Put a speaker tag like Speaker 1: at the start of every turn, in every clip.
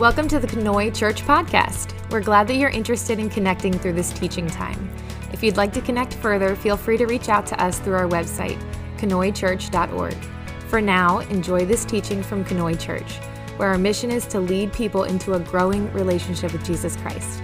Speaker 1: Welcome to the Conoy Church Podcast. We're glad that you're interested in connecting through this teaching time. If you'd like to connect further, feel free to reach out to us through our website, conoychurch.org. For now, enjoy this teaching from Conoy Church, where our mission is to lead people into a growing relationship with Jesus Christ.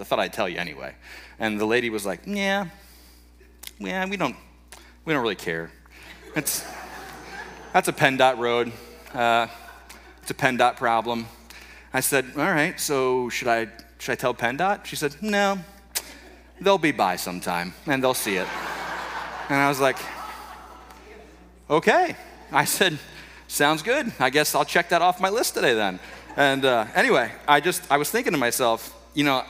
Speaker 2: I, thought I'd tell you anyway. And the lady was like, "Yeah, yeah, we don't, we don't really care. It's, that's a PennDOT road. Uh, it's a PennDOT problem." I said, "All right, so should I, should I tell PennDOT?" She said, "No, they'll be by sometime and they'll see it." And I was like, "Okay." I said, "Sounds good. I guess I'll check that off my list today then." And uh, anyway, I just, I was thinking to myself, you know,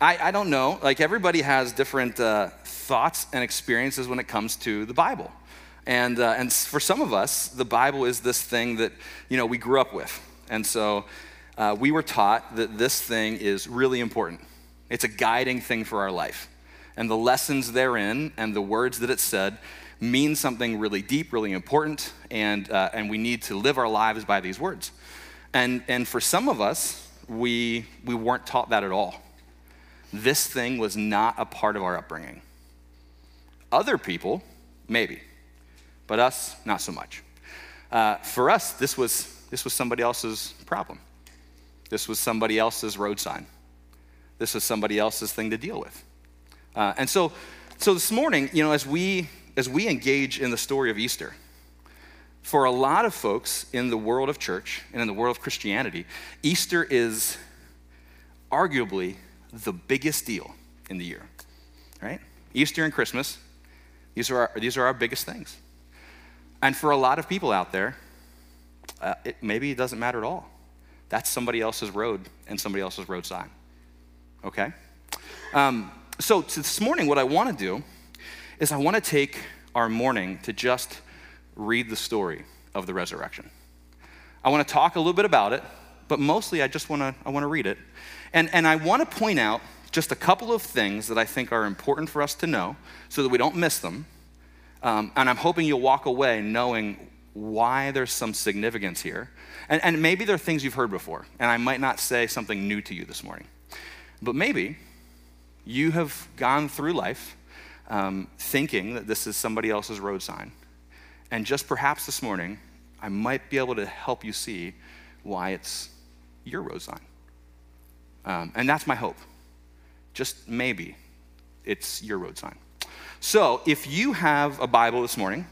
Speaker 2: I, I don't know. Like everybody has different uh, thoughts and experiences when it comes to the Bible. And, uh, and for some of us, the Bible is this thing that, you know, we grew up with. And so uh, we were taught that this thing is really important. It's a guiding thing for our life. And the lessons therein and the words that it said mean something really deep, really important, and, uh, and we need to live our lives by these words. And, and for some of us, we, we weren't taught that at all. This thing was not a part of our upbringing. Other people, maybe, but us, not so much. Uh, for us, this was, this was somebody else's problem. This was somebody else's road sign. This was somebody else's thing to deal with. Uh, and so, so this morning, you know, as we, as we engage in the story of Easter, for a lot of folks in the world of church and in the world of Christianity, Easter is arguably the biggest deal in the year, right? Easter and Christmas, these are our, these are our biggest things. And for a lot of people out there, uh, it, maybe it doesn't matter at all. That's somebody else's road and somebody else's road sign, okay? Um, so this morning, what I want to do is I want to take our morning to just read the story of the resurrection. I want to talk a little bit about it, but mostly I just want to I want to read it. And, and I want to point out just a couple of things that I think are important for us to know so that we don't miss them. Um, and I'm hoping you'll walk away knowing why there's some significance here. And, and maybe there are things you've heard before, and I might not say something new to you this morning. But maybe you have gone through life um, thinking that this is somebody else's road sign. And just perhaps this morning, I might be able to help you see why it's your road sign. Um, and that's my hope. Just maybe it's your road sign. So if you have a Bible this morning,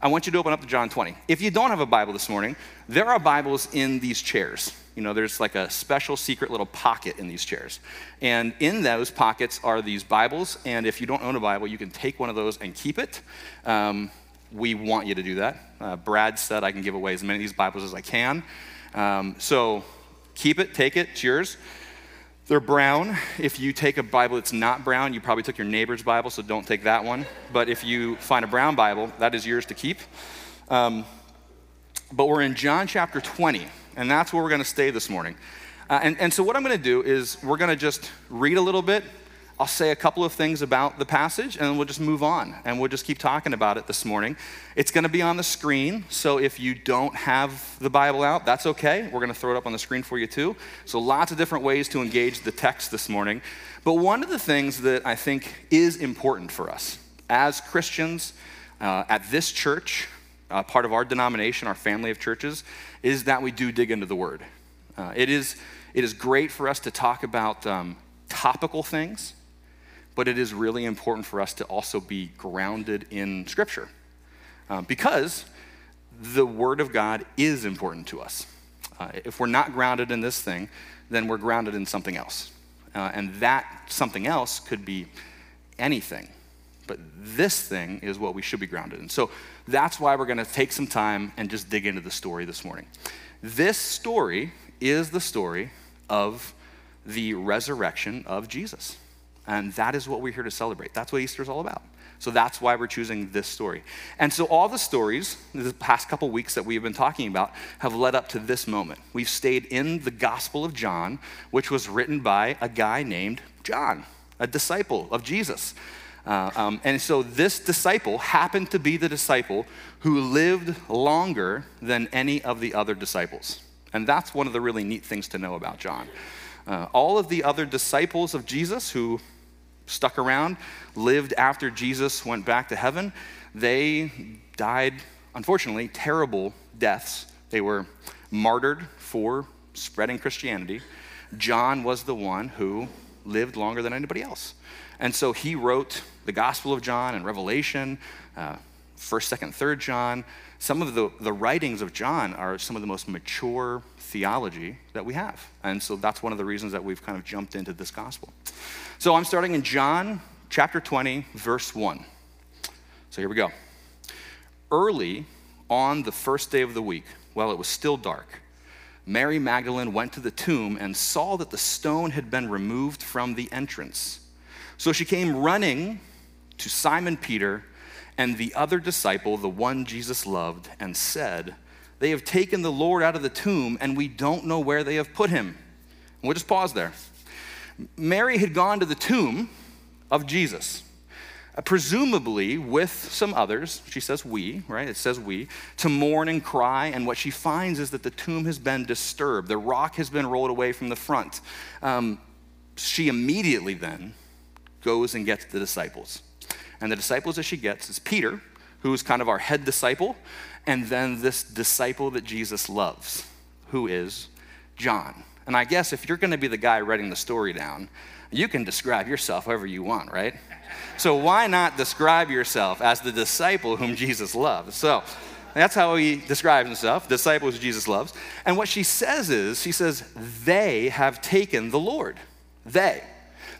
Speaker 2: I want you to open up to John 20. If you don't have a Bible this morning, there are Bibles in these chairs. You know, there's like a special secret little pocket in these chairs. And in those pockets are these Bibles. And if you don't own a Bible, you can take one of those and keep it. Um, we want you to do that. Uh, Brad said I can give away as many of these Bibles as I can. Um, so keep it, take it, it's yours. They're brown. If you take a Bible that's not brown, you probably took your neighbor's Bible, so don't take that one. But if you find a brown Bible, that is yours to keep. Um, but we're in John chapter 20, and that's where we're going to stay this morning. Uh, and, and so, what I'm going to do is we're going to just read a little bit, I'll say a couple of things about the passage and we'll just move on and we'll just keep talking about it this morning. It's going to be on the screen, so if you don't have the Bible out, that's okay. We're going to throw it up on the screen for you too. So, lots of different ways to engage the text this morning. But one of the things that I think is important for us as Christians uh, at this church, uh, part of our denomination, our family of churches, is that we do dig into the Word. Uh, it, is, it is great for us to talk about um, topical things but it is really important for us to also be grounded in Scripture uh, because the Word of God is important to us. Uh, if we're not grounded in this thing, then we're grounded in something else. Uh, and that something else could be anything. But this thing is what we should be grounded in. So that's why we're going to take some time and just dig into the story this morning. This story is the story of the resurrection of Jesus. And that is what we're here to celebrate. That's what Easter is all about. So that's why we're choosing this story. And so all the stories, the past couple weeks that we've been talking about, have led up to this moment. We've stayed in the Gospel of John, which was written by a guy named John, a disciple of Jesus. Uh, um, and so this disciple happened to be the disciple who lived longer than any of the other disciples. And that's one of the really neat things to know about John. Uh, all of the other disciples of Jesus who stuck around, lived after Jesus went back to heaven, they died, unfortunately, terrible deaths. They were martyred for spreading Christianity. John was the one who lived longer than anybody else. And so he wrote the Gospel of John and Revelation, uh, 1st, 2nd, 3rd John. Some of the, the writings of John are some of the most mature theology that we have. And so that's one of the reasons that we've kind of jumped into this gospel. So I'm starting in John chapter 20, verse 1. So here we go. Early on the first day of the week, while it was still dark, Mary Magdalene went to the tomb and saw that the stone had been removed from the entrance. So she came running to Simon Peter and the other disciple, the one Jesus loved, and said, They have taken the Lord out of the tomb, and we don't know where they have put him. And we'll just pause there. Mary had gone to the tomb of Jesus. Uh, presumably with some others, she says we, right? It says we, to mourn and cry. And what she finds is that the tomb has been disturbed. The rock has been rolled away from the front. Um, she immediately then goes and gets the disciples. And the disciples that she gets is Peter, who is kind of our head disciple, and then this disciple that Jesus loves, who is John. And I guess if you're going to be the guy writing the story down, you can describe yourself however you want, right? So why not describe yourself as the disciple whom Jesus loves? So that's how he describes himself, disciples Jesus loves. And what she says is, she says, they have taken the Lord. They.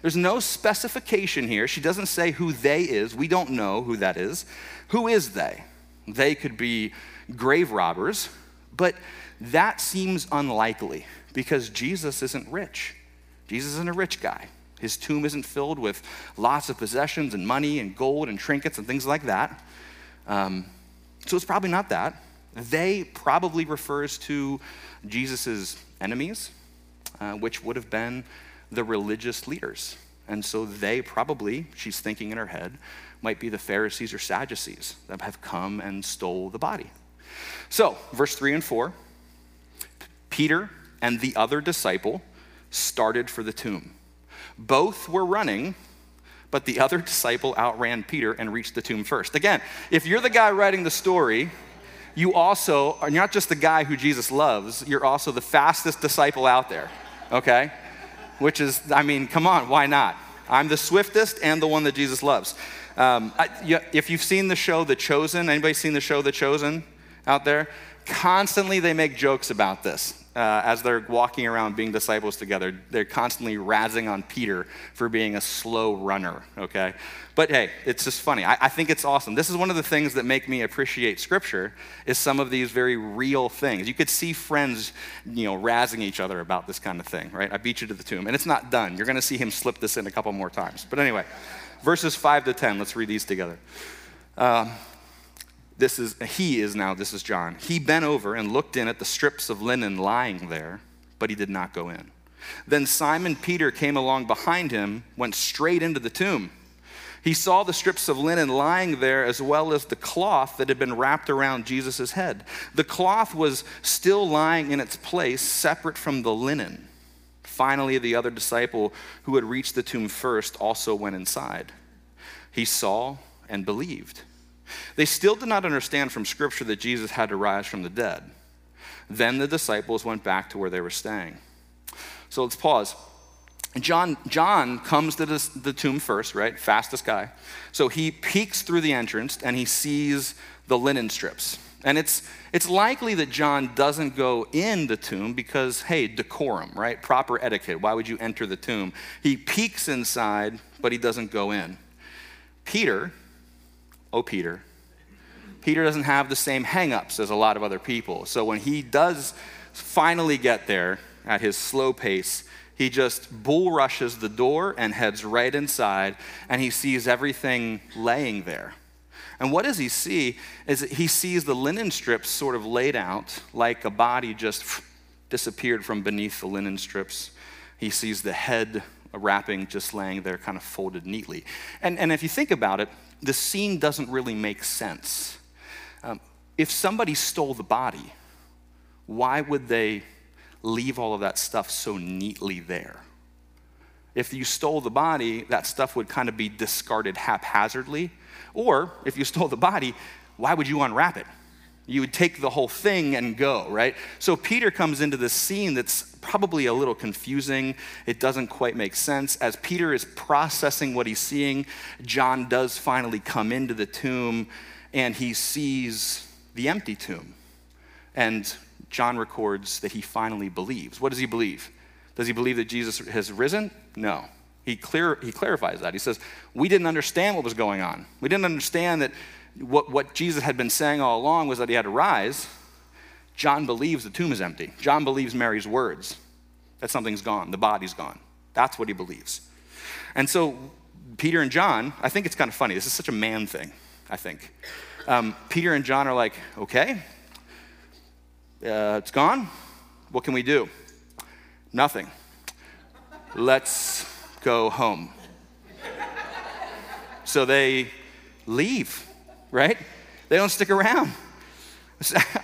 Speaker 2: There's no specification here. She doesn't say who they is. We don't know who that is. Who is they? They could be grave robbers, but that seems unlikely because Jesus isn't rich. Jesus isn't a rich guy. His tomb isn't filled with lots of possessions and money and gold and trinkets and things like that. Um, so it's probably not that. They probably refers to Jesus' enemies, uh, which would have been the religious leaders. And so they probably, she's thinking in her head, might be the Pharisees or Sadducees that have come and stole the body. So, verse 3 and 4 Peter and the other disciple started for the tomb. Both were running, but the other disciple outran Peter and reached the tomb first. Again, if you're the guy writing the story, you also are not just the guy who Jesus loves, you're also the fastest disciple out there, okay? Which is, I mean, come on, why not? I'm the swiftest and the one that Jesus loves. Um, I, if you've seen the show The Chosen, anybody seen the show The Chosen out there? Constantly they make jokes about this uh, as they're walking around being disciples together, they're constantly razzing on Peter for being a slow runner, okay? But hey, it's just funny. I, I, think it's awesome. This is one of the things that make me appreciate Scripture is some of these very real things. You could see friends, you know, razzing each other about this kind of thing, right? I beat you to the tomb, and it's not done. You're going to see him slip this in a couple more times. But anyway, verses 5 to 10, let's read these together. Um, this is, he is now, this is John. He bent over and looked in at the strips of linen lying there, but he did not go in. Then Simon Peter came along behind him, went straight into the tomb. He saw the strips of linen lying there as well as the cloth that had been wrapped around Jesus' head. The cloth was still lying in its place, separate from the linen. Finally, the other disciple who had reached the tomb first also went inside. He saw and believed. They still did not understand from Scripture that Jesus had to rise from the dead. Then the disciples went back to where they were staying. So let's pause. John, John comes to this, the tomb first, right? Fastest guy. So he peeks through the entrance and he sees the linen strips. And it's, it's likely that John doesn't go in the tomb because, hey, decorum, right? Proper etiquette. Why would you enter the tomb? He peeks inside, but he doesn't go in. Peter oh, Peter. Peter doesn't have the same hangups as a lot of other people. So when he does finally get there at his slow pace, he just bull rushes the door and heads right inside, and he sees everything laying there. And what does he see? Is that he sees the linen strips sort of laid out like a body just disappeared from beneath the linen strips. He sees the head wrapping just laying there, kind of folded neatly. And, and if you think about it, the scene doesn't really make sense. Um, if somebody stole the body, why would they leave all of that stuff so neatly there? If you stole the body, that stuff would kind of be discarded haphazardly. Or if you stole the body, why would you unwrap it? You would take the whole thing and go, right? So Peter comes into this scene that's probably a little confusing. It doesn't quite make sense. As Peter is processing what he's seeing, John does finally come into the tomb and he sees the empty tomb. And John records that he finally believes. What does he believe? Does he believe that Jesus has risen? No. He, clear, he clarifies that. He says, We didn't understand what was going on. We didn't understand that what, what Jesus had been saying all along was that he had to rise. John believes the tomb is empty. John believes Mary's words that something's gone, the body's gone. That's what he believes. And so, Peter and John, I think it's kind of funny. This is such a man thing, I think. Um, Peter and John are like, okay, uh, it's gone. What can we do? Nothing. Let's go home. So they leave, right? They don't stick around.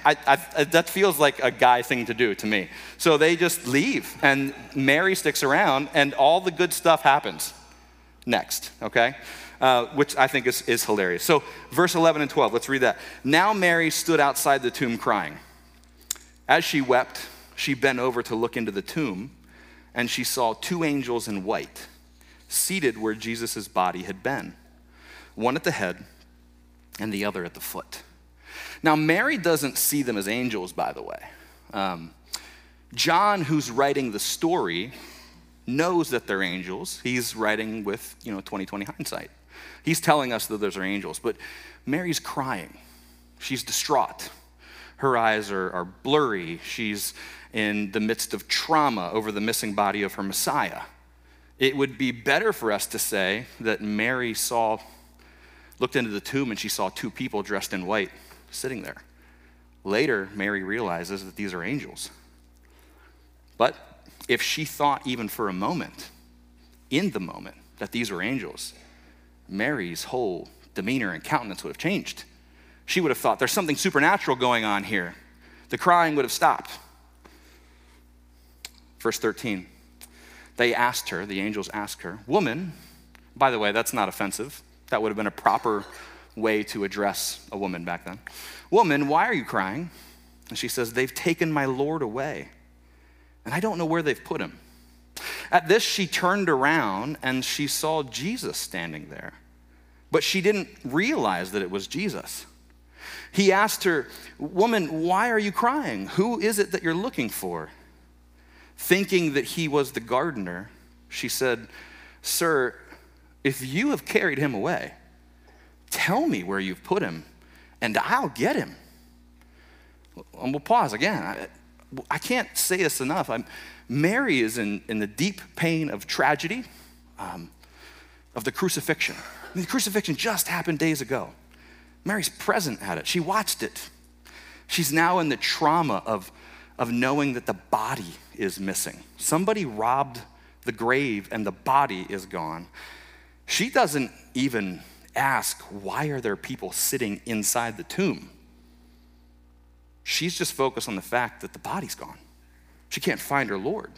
Speaker 2: I, I, that feels like a guy thing to do to me. So they just leave, and Mary sticks around, and all the good stuff happens next, okay? Uh, which I think is, is hilarious. So, verse 11 and 12, let's read that. Now Mary stood outside the tomb crying. As she wept, she bent over to look into the tomb, and she saw two angels in white seated where Jesus' body had been, one at the head and the other at the foot. Now, Mary doesn't see them as angels, by the way. Um, John, who's writing the story, knows that they're angels. He's writing with, you know, 2020 hindsight. He's telling us that those are angels, but Mary's crying. She's distraught. Her eyes are, are blurry. She's in the midst of trauma over the missing body of her Messiah. It would be better for us to say that Mary saw, looked into the tomb and she saw two people dressed in white sitting there. Later, Mary realizes that these are angels. But if she thought even for a moment, in the moment, that these were angels, Mary's whole demeanor and countenance would have changed. She would have thought there's something supernatural going on here. The crying would have stopped. Verse 13. They asked her, the angels asked her, Woman, by the way, that's not offensive. That would have been a proper way to address a woman back then. Woman, why are you crying? And she says, They've taken my Lord away, and I don't know where they've put him. At this, she turned around and she saw Jesus standing there, but she didn't realize that it was Jesus. He asked her, Woman, why are you crying? Who is it that you're looking for? Thinking that he was the gardener, she said, Sir, if you have carried him away, Tell me where you've put him, and I'll get him. And we'll pause again. I, I can't say this enough. I'm, Mary is in, in the deep pain of tragedy, um, of the crucifixion. The crucifixion just happened days ago. Mary's present at it, she watched it. She's now in the trauma of, of knowing that the body is missing. Somebody robbed the grave and the body is gone. She doesn't even ask, why are there people sitting inside the tomb? She's just focused on the fact that the body's gone. She can't find her Lord.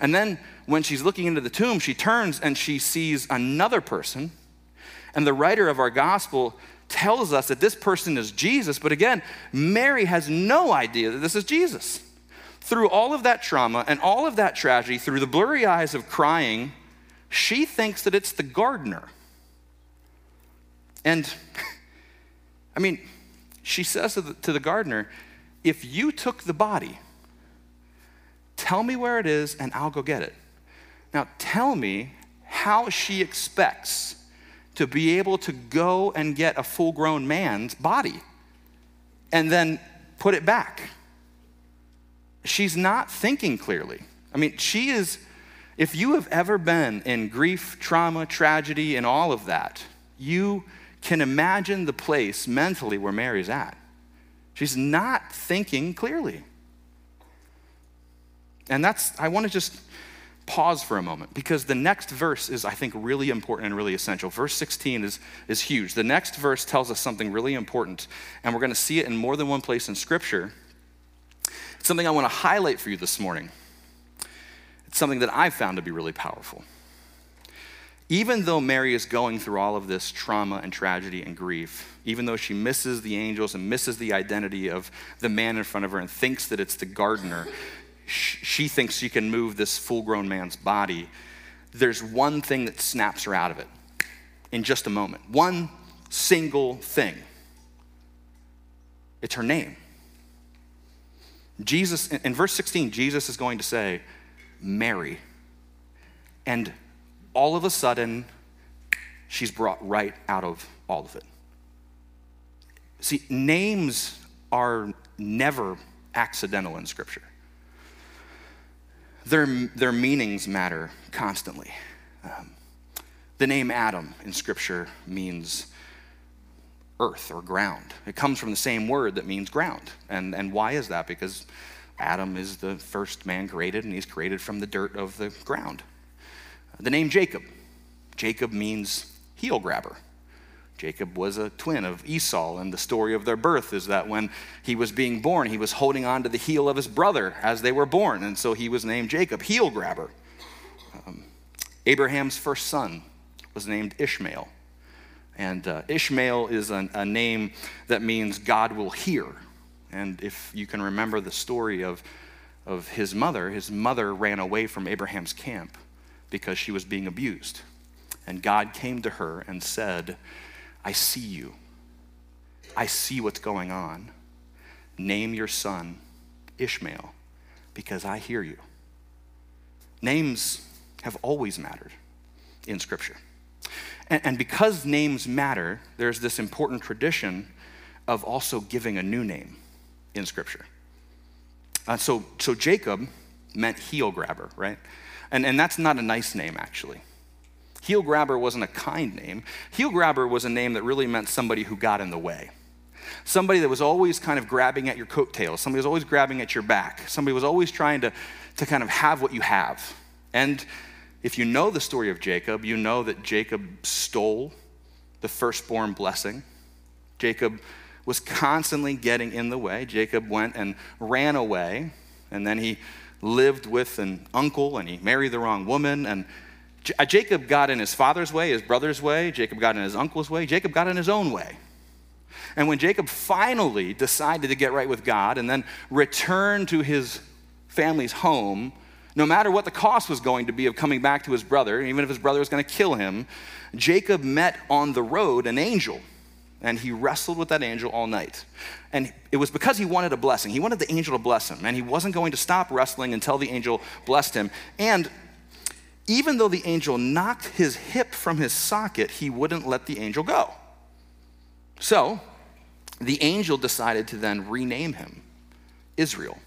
Speaker 2: And then when she's looking into the tomb, she turns and she sees another person. And the writer of our gospel tells us that this person is Jesus. But again, Mary has no idea that this is Jesus. Through all of that trauma and all of that tragedy, through the blurry eyes of crying, she thinks that it's the gardener and I mean, she says to the, to the gardener, if you took the body, tell me where it is and I'll go get it. Now, tell me how she expects to be able to go and get a full grown man's body and then put it back. She's not thinking clearly. I mean, she is, if you have ever been in grief, trauma, tragedy, and all of that, you can imagine the place mentally where Mary's at. She's not thinking clearly. And that's, I want to just pause for a moment because the next verse is, I think, really important and really essential. Verse 16 is, is huge. The next verse tells us something really important, and we're going to see it in more than one place in Scripture. Something I want to highlight for you this morning. It's something that I've found to be really powerful. Even though Mary is going through all of this trauma and tragedy and grief, even though she misses the angels and misses the identity of the man in front of her and thinks that it's the gardener, she thinks she can move this full grown man's body. There's one thing that snaps her out of it in just a moment. One single thing. It's her name. Jesus, in verse 16, Jesus is going to say, Mary. And all of a sudden, she's brought right out of all of it. See, names are never accidental in Scripture their, their meanings matter constantly. Um, the name Adam in Scripture means earth or ground. It comes from the same word that means ground. And, and why is that? Because Adam is the first man created, and he's created from the dirt of the ground. The name Jacob. Jacob means heel grabber. Jacob was a twin of Esau, and the story of their birth is that when he was being born, he was holding on to the heel of his brother as they were born, and so he was named Jacob, heel grabber. Um, Abraham's first son was named Ishmael, and uh, Ishmael is a, a name that means God will hear. And if you can remember the story of, of his mother, his mother ran away from Abraham's camp because she was being abused. And God came to her and said, I see you. I see what's going on. Name your son Ishmael because I hear you. Names have always mattered in Scripture. And, and, because names matter, there's this important tradition of also giving a new name in Scripture. Uh, so, so Jacob meant heel grabber, right? And, and that's not a nice name, actually. Heel grabber wasn't a kind name. Heel grabber was a name that really meant somebody who got in the way. Somebody that was always kind of grabbing at your coattails. Somebody was always grabbing at your back. Somebody was always trying to, to kind of have what you have. And if you know the story of Jacob, you know that Jacob stole the firstborn blessing. Jacob was constantly getting in the way. Jacob went and ran away, and then he lived with an uncle and he married the wrong woman and uh, Jacob got in his father's way, his brother's way. Jacob got in his uncle's way. Jacob got in his own way. And when Jacob finally decided to get right with God and then return to his family's home, no matter what the cost was going to be of coming back to his brother, even if his brother was going to kill him, Jacob met on the road an angel. And he wrestled with that angel all night. And it was because he wanted a blessing. He wanted the angel to bless him. And he wasn't going to stop wrestling until the angel blessed him. And even though the angel knocked his hip from his socket, he wouldn't let the angel go. So the angel decided to then rename him Israel.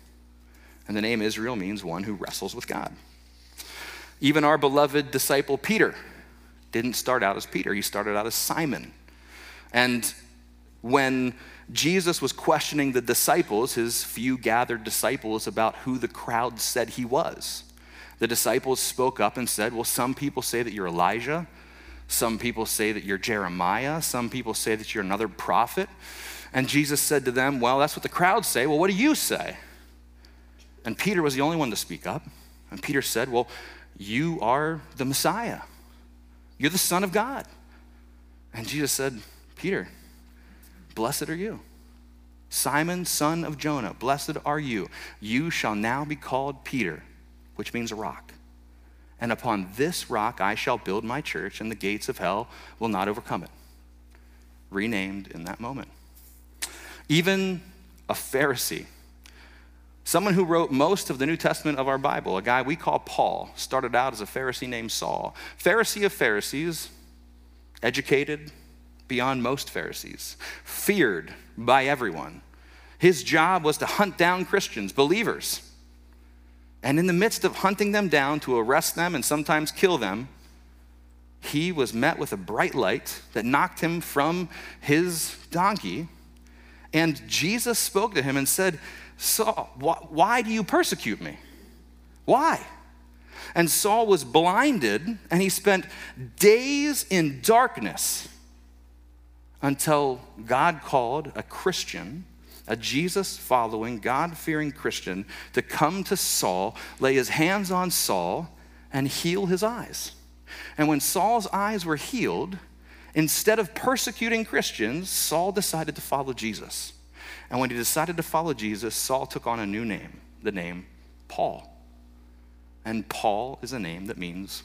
Speaker 2: And the name Israel means one who wrestles with God. Even our beloved disciple Peter didn't start out as Peter, he started out as Simon. And when Jesus was questioning the disciples, his few gathered disciples, about who the crowd said he was, the disciples spoke up and said, Well, some people say that you're Elijah. Some people say that you're Jeremiah. Some people say that you're another prophet. And Jesus said to them, Well, that's what the crowd say. Well, what do you say? And Peter was the only one to speak up. And Peter said, Well, you are the Messiah. You're the Son of God. And Jesus said, Peter, blessed are you. Simon, son of Jonah, blessed are you. You shall now be called Peter which means rock. And upon this rock I shall build my church, and the gates of hell will not overcome it. Renamed in that moment. Even a Pharisee, someone who wrote most of the New Testament of our Bible, a guy we call Paul, started out as a Pharisee named Saul. Pharisee of Pharisees, educated beyond most Pharisees, feared by everyone. His job was to hunt down Christians, believers and in the midst of hunting them down to arrest them and sometimes kill them, he was met with a bright light that knocked him from his donkey. And Jesus spoke to him and said, Saul, why do you persecute me? Why? And Saul was blinded, and he spent days in darkness until God called a Christian, a Jesus following, God fearing Christian, to come to Saul, lay his hands on Saul, and heal his eyes. And when Saul's eyes were healed, instead of persecuting Christians, Saul decided to follow Jesus. And when he decided to follow Jesus, Saul took on a new name, the name Paul. And Paul is a name that means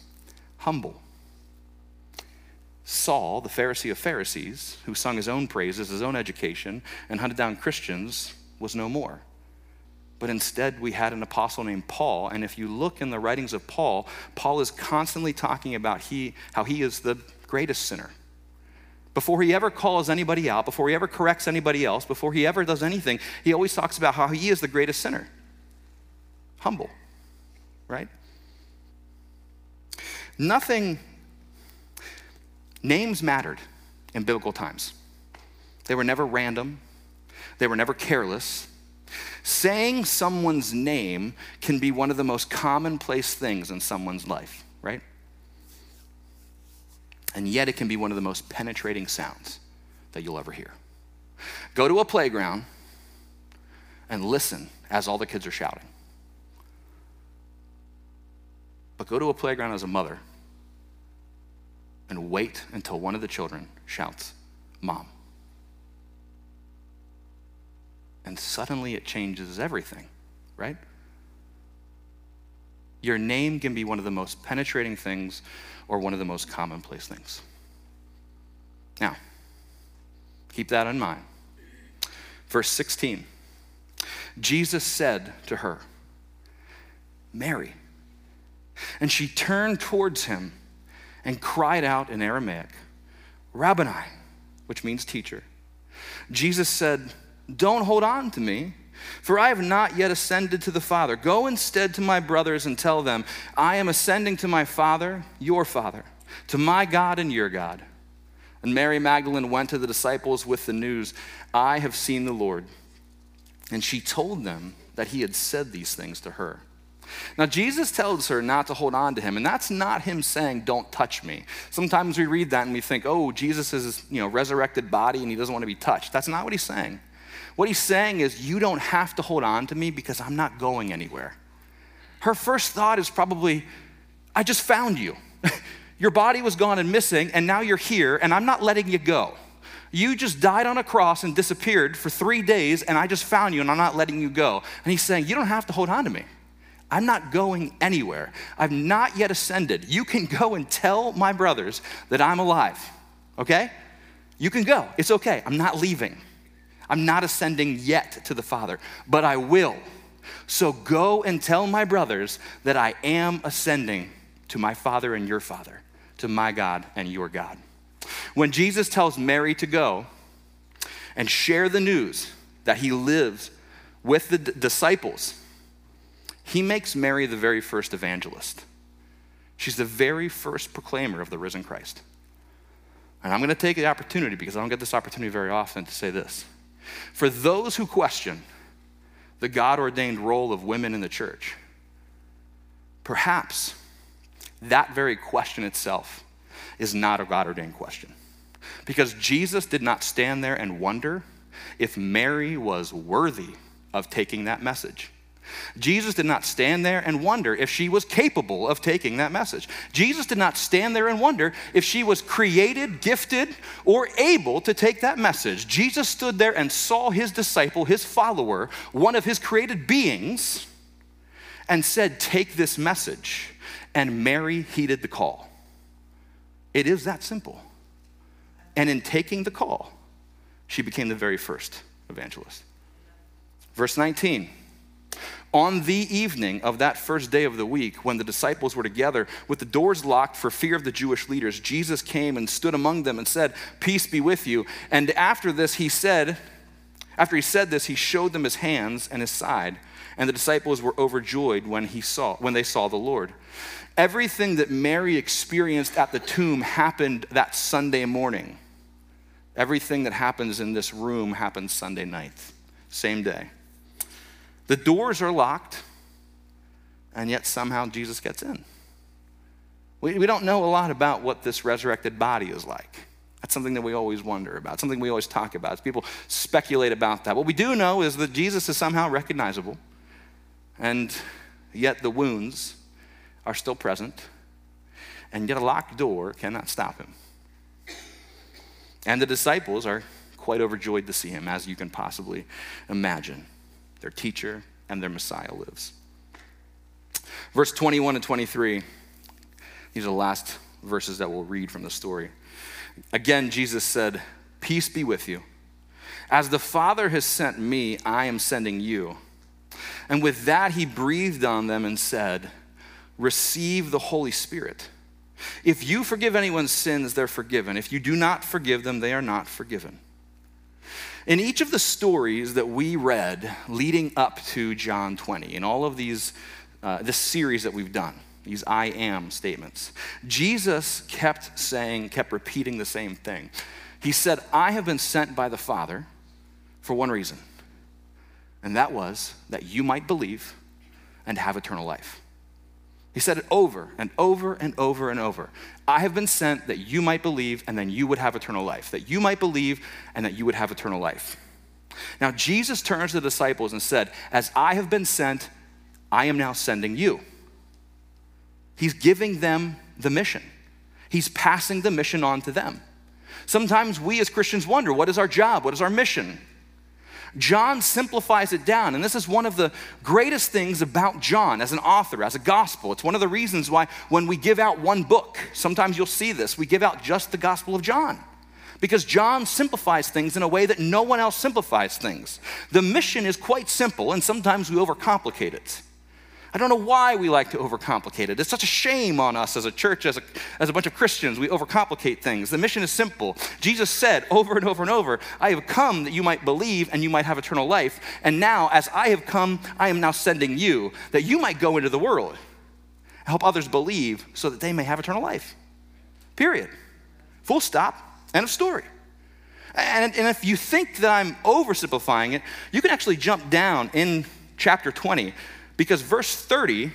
Speaker 2: humble. Saul, the Pharisee of Pharisees, who sung his own praises, his own education, and hunted down Christians, was no more. But instead, we had an apostle named Paul. And if you look in the writings of Paul, Paul is constantly talking about he, how he is the greatest sinner. Before he ever calls anybody out, before he ever corrects anybody else, before he ever does anything, he always talks about how he is the greatest sinner. Humble, right? Nothing, names mattered in biblical times. They were never random, they were never careless. Saying someone's name can be one of the most commonplace things in someone's life, right? And yet it can be one of the most penetrating sounds that you'll ever hear. Go to a playground and listen as all the kids are shouting. But go to a playground as a mother and wait until one of the children shouts, Mom. and suddenly it changes everything, right? Your name can be one of the most penetrating things or one of the most commonplace things. Now, keep that in mind. Verse 16 Jesus said to her, Mary. And she turned towards him and cried out in Aramaic, Rabboni, which means teacher. Jesus said, don't hold on to me, for I have not yet ascended to the Father. Go instead to my brothers and tell them, I am ascending to my Father, your Father, to my God and your God. And Mary Magdalene went to the disciples with the news, I have seen the Lord. And she told them that he had said these things to her. Now, Jesus tells her not to hold on to him, and that's not him saying, Don't touch me. Sometimes we read that and we think, Oh, Jesus is you know, resurrected body and he doesn't want to be touched. That's not what he's saying. What he's saying is, you don't have to hold on to me because I'm not going anywhere. Her first thought is probably, I just found you. Your body was gone and missing, and now you're here, and I'm not letting you go. You just died on a cross and disappeared for three days, and I just found you, and I'm not letting you go. And he's saying, You don't have to hold on to me. I'm not going anywhere. I've not yet ascended. You can go and tell my brothers that I'm alive, okay? You can go. It's okay. I'm not leaving. I'm not ascending yet to the Father, but I will. So go and tell my brothers that I am ascending to my Father and your Father, to my God and your God. When Jesus tells Mary to go and share the news that he lives with the d- disciples, he makes Mary the very first evangelist. She's the very first proclaimer of the risen Christ. And I'm going to take the opportunity, because I don't get this opportunity very often, to say this. For those who question the God ordained role of women in the church, perhaps that very question itself is not a God ordained question. Because Jesus did not stand there and wonder if Mary was worthy of taking that message. Jesus did not stand there and wonder if she was capable of taking that message. Jesus did not stand there and wonder if she was created, gifted, or able to take that message. Jesus stood there and saw his disciple, his follower, one of his created beings, and said, Take this message. And Mary heeded the call. It is that simple. And in taking the call, she became the very first evangelist. Verse 19. On the evening of that first day of the week, when the disciples were together with the doors locked for fear of the Jewish leaders, Jesus came and stood among them and said, Peace be with you. And after this, he said, after he said this, he showed them his hands and his side. And the disciples were overjoyed when, he saw, when they saw the Lord. Everything that Mary experienced at the tomb happened that Sunday morning. Everything that happens in this room happens Sunday night, same day. The doors are locked, and yet somehow Jesus gets in. We, we don't know a lot about what this resurrected body is like. That's something that we always wonder about, something we always talk about. People speculate about that. What we do know is that Jesus is somehow recognizable, and yet the wounds are still present, and yet a locked door cannot stop him. And the disciples are quite overjoyed to see him, as you can possibly imagine. Their teacher and their Messiah lives. Verse 21 and 23, these are the last verses that we'll read from the story. Again, Jesus said, Peace be with you. As the Father has sent me, I am sending you. And with that, he breathed on them and said, Receive the Holy Spirit. If you forgive anyone's sins, they're forgiven. If you do not forgive them, they are not forgiven. In each of the stories that we read leading up to John 20, in all of these, uh, this series that we've done, these I am statements, Jesus kept saying, kept repeating the same thing. He said, I have been sent by the Father for one reason, and that was that you might believe and have eternal life. He said it over and over and over and over. I have been sent that you might believe and then you would have eternal life. That you might believe and that you would have eternal life. Now, Jesus turns to the disciples and said, As I have been sent, I am now sending you. He's giving them the mission, He's passing the mission on to them. Sometimes we as Christians wonder what is our job? What is our mission? John simplifies it down. And this is one of the greatest things about John as an author, as a gospel. It's one of the reasons why when we give out one book, sometimes you'll see this, we give out just the Gospel of John. Because John simplifies things in a way that no one else simplifies things. The mission is quite simple, and sometimes we overcomplicate it. I don't know why we like to overcomplicate it. It's such a shame on us as a church, as a, as a bunch of Christians. We overcomplicate things. The mission is simple. Jesus said over and over and over, I have come that you might believe and you might have eternal life. And now, as I have come, I am now sending you that you might go into the world, help others believe so that they may have eternal life. Period. Full stop. End of story. And, and if you think that I'm oversimplifying it, you can actually jump down in chapter 20 because verse 30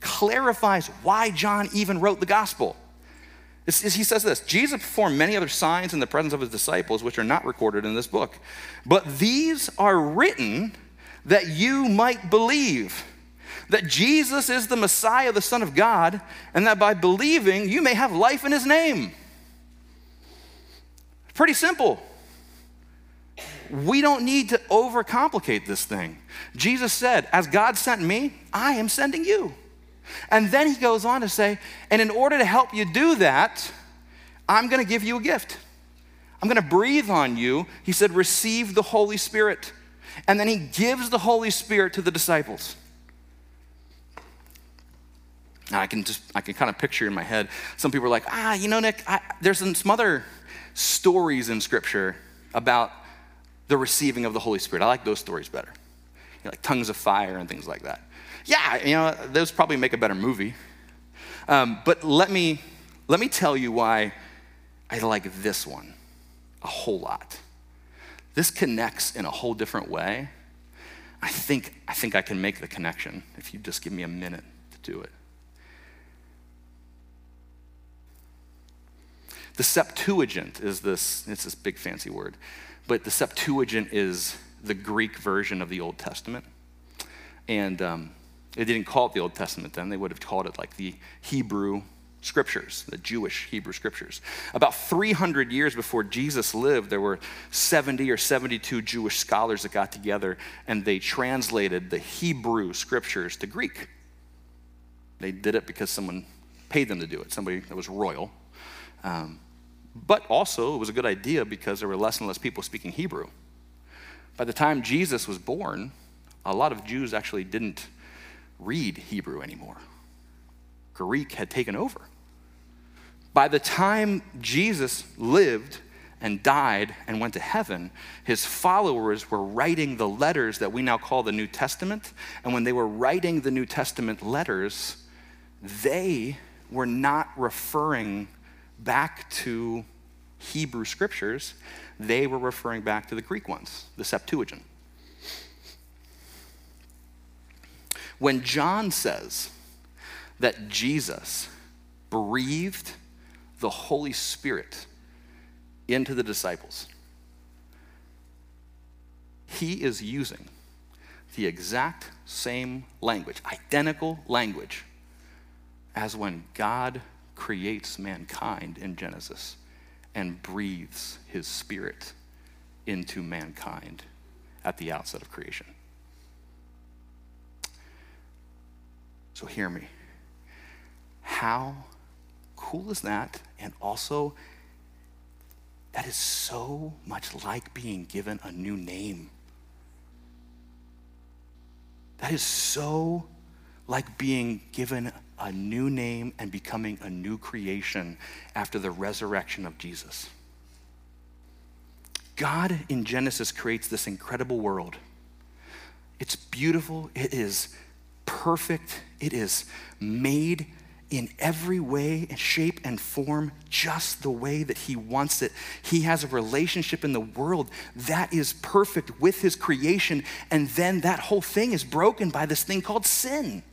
Speaker 2: clarifies why John even wrote the gospel. He says this Jesus performed many other signs in the presence of his disciples, which are not recorded in this book. But these are written that you might believe that Jesus is the Messiah, the Son of God, and that by believing you may have life in his name. Pretty simple we don't need to overcomplicate this thing. Jesus said, As God sent me, I am sending you. And then he goes on to say, And in order to help you do that, I'm going to give you a gift. I'm going to breathe on you. He said, Receive the Holy Spirit. And then he gives the Holy Spirit to the disciples. Now I can just, I can kind of picture in my head. Some people are like, ah, you know, Nick, I, there's some other stories in Scripture about the receiving of the Holy Spirit. I like those stories better. You know, like tongues of fire and things like that. Yeah, you know, those probably make a better movie. Um, but let me, let me tell you why I like this one a whole lot. This connects in a whole different way. I think, I think I can make the connection if you just give me a minute to do it. The Septuagint is this, it's this big fancy word but the Septuagint is the Greek version of the Old Testament. And um, they didn't call it the Old Testament then, they would have called it like the Hebrew scriptures, the Jewish Hebrew scriptures. About 300 years before Jesus lived, there were 70 or 72 Jewish scholars that got together and they translated the Hebrew scriptures to Greek. They did it because someone paid them to do it, somebody that was royal. Um, but also, it was a good idea because there were less and less people speaking Hebrew. By the time Jesus was born, a lot of Jews actually didn't read Hebrew anymore. Greek had taken over. By the time Jesus lived and died and went to heaven, his followers were writing the letters that we now call the New Testament. And when they were writing the New Testament letters, they were not referring back to Hebrew scriptures, they were referring back to the Greek ones, the Septuagint. When John says that Jesus breathed the Holy Spirit into the disciples. He is using the exact same language, identical language, as when God creates mankind in Genesis and breathes his spirit into mankind at the outset of creation. So, hear me. How cool is that? And also, that is so much like being given a new name. That is so like being given a new name and becoming a new creation after the resurrection of Jesus. God in Genesis creates this incredible world. It's beautiful, it is perfect, it is made in every way and shape and form just the way that he wants it. He has a relationship in the world that is perfect with his creation, and then that whole thing is broken by this thing called sin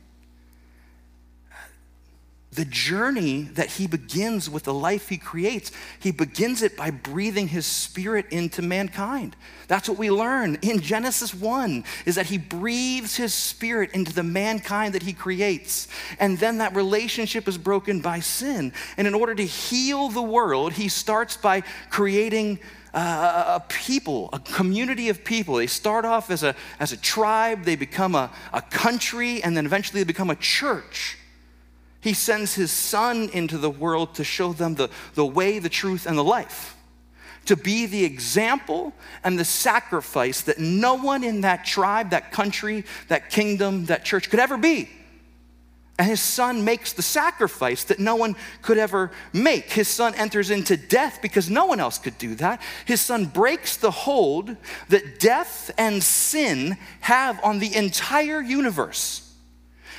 Speaker 2: the journey that he begins with the life he creates, he begins it by breathing his spirit into mankind. That's what we learn in Genesis 1 is that he breathes his spirit into the mankind that he creates. And then that relationship is broken by sin. And in order to heal the world, he starts by creating uh, a people, a community of people. They start off as a, as a tribe, they become a, a country, and then eventually they become a church. He sends his son into the world to show them the, the way, the truth, and the life. To be the example and the sacrifice that no one in that tribe, that country, that kingdom, that church could ever be. And his son makes the sacrifice that no one could ever make. His son enters into death because no one else could do that. His son breaks the hold that death and sin have on the entire universe.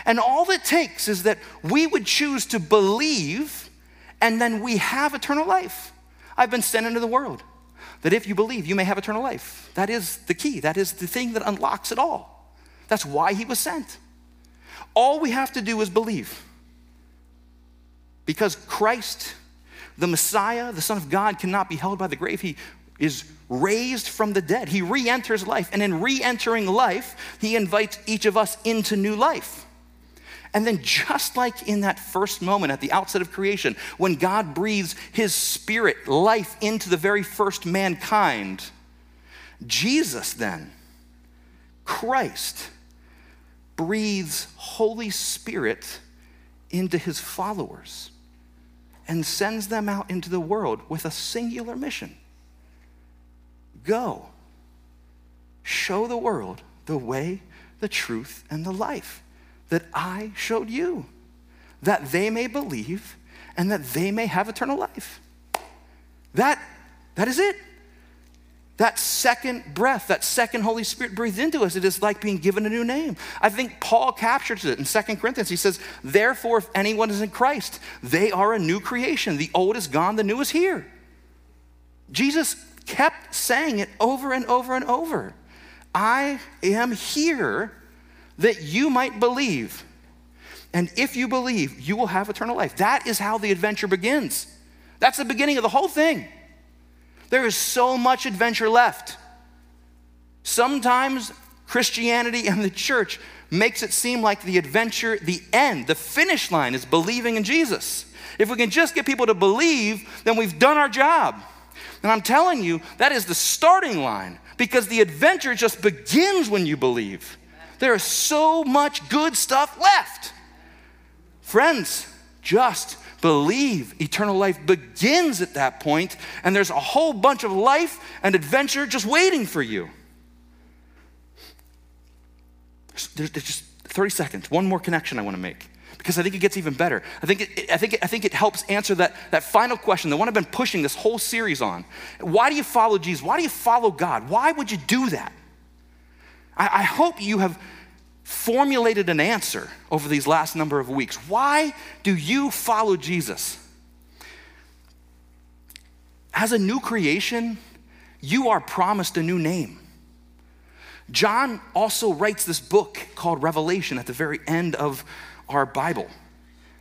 Speaker 2: And all it takes is that we would choose to believe, and then we have eternal life. I've been sent into the world that if you believe, you may have eternal life. That is the key, that is the thing that unlocks it all. That's why he was sent. All we have to do is believe. Because Christ, the Messiah, the Son of God, cannot be held by the grave. He is raised from the dead. He re enters life. And in re entering life, he invites each of us into new life. And then, just like in that first moment at the outset of creation, when God breathes his spirit, life into the very first mankind, Jesus then, Christ, breathes Holy Spirit into his followers and sends them out into the world with a singular mission. Go, show the world the way, the truth, and the life that I showed you, that they may believe and that they may have eternal life. That, that is it. That second breath, that second Holy Spirit breathed into us, it is like being given a new name. I think Paul captures it in Second Corinthians. He says, Therefore, if anyone is in Christ, they are a new creation. The old is gone, the new is here. Jesus kept saying it over and over and over. I am here that you might believe. And if you believe, you will have eternal life. That is how the adventure begins. That's the beginning of the whole thing. There is so much adventure left. Sometimes Christianity and the church makes it seem like the adventure, the end, the finish line is believing in Jesus. If we can just get people to believe, then we've done our job. And I'm telling you, that is the starting line because the adventure just begins when you believe. There is so much good stuff left. Friends, just believe. Eternal life begins at that point, and there's a whole bunch of life and adventure just waiting for you. There's, there's just 30 seconds. One more connection I want to make because I think it gets even better. I think it, I think it, I think it helps answer that, that final question, the one I've been pushing this whole series on. Why do you follow Jesus? Why do you follow God? Why would you do that? I, I hope you have formulated an answer over these last number of weeks. Why do you follow Jesus? As a new creation, you are promised a new name. John also writes this book called Revelation at the very end of our Bible.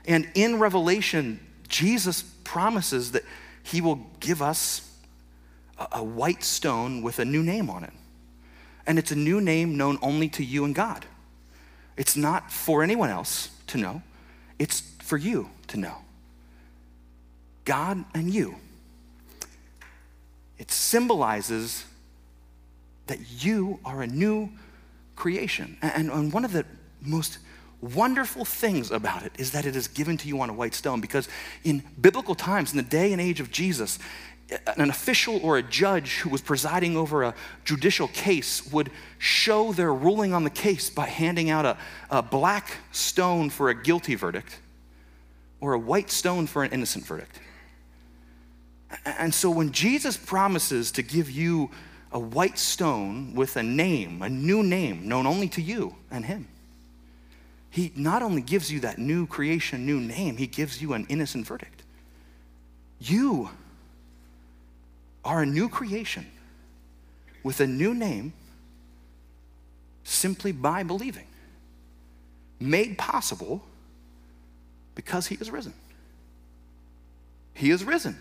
Speaker 2: And in Revelation, Jesus promises that he will give us a, a white stone with a new name on it. And it's a new name known only to you and God. It's not for anyone else to know, it's for you to know. God and you. It symbolizes that you are a new creation. And, and one of the most wonderful things about it is that it is given to you on a white stone because in biblical times, in the day and age of Jesus, an official or a judge who was presiding over a judicial case would show their ruling on the case by handing out a, a black stone for a guilty verdict or a white stone for an innocent verdict. And so when Jesus promises to give you a white stone with a name, a new name known only to you and Him, He not only gives you that new creation, new name, He gives you an innocent verdict. You are a new creation with a new name simply by believing, made possible because He is risen. He is risen.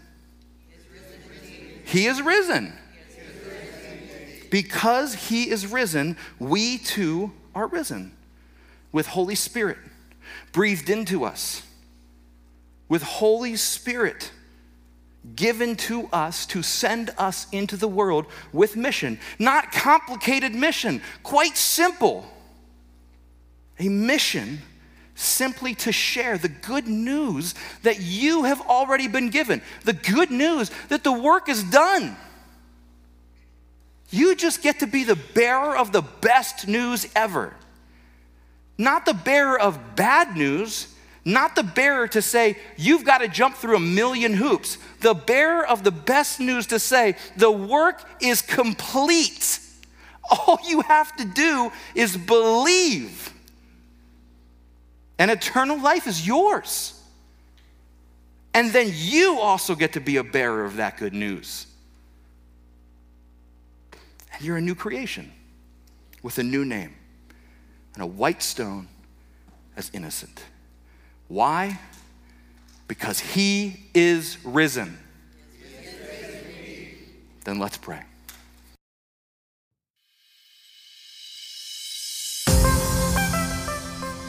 Speaker 2: He is risen. Because he is risen, we too are risen with Holy Spirit breathed into us, with Holy Spirit given to us to send us into the world with mission. Not complicated mission, quite simple. A mission simply to share the good news that you have already been given, the good news that the work is done. You just get to be the bearer of the best news ever. Not the bearer of bad news, not the bearer to say, you've got to jump through a million hoops. The bearer of the best news to say, the work is complete. All you have to do is believe and eternal life is yours. And then you also get to be a bearer of that good news. And you're a new creation with a new name and a white stone as innocent. Why? Because he is risen. Then let's pray.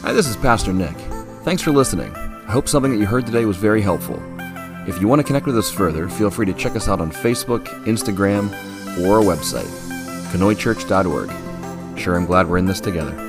Speaker 3: Hi, this is Pastor Nick. Thanks for listening. I hope something that you heard today was very helpful. If you want to connect with us further, feel free to check us out on Facebook, Instagram, or our website, conoychurch.org. Sure, I'm glad we're in this together.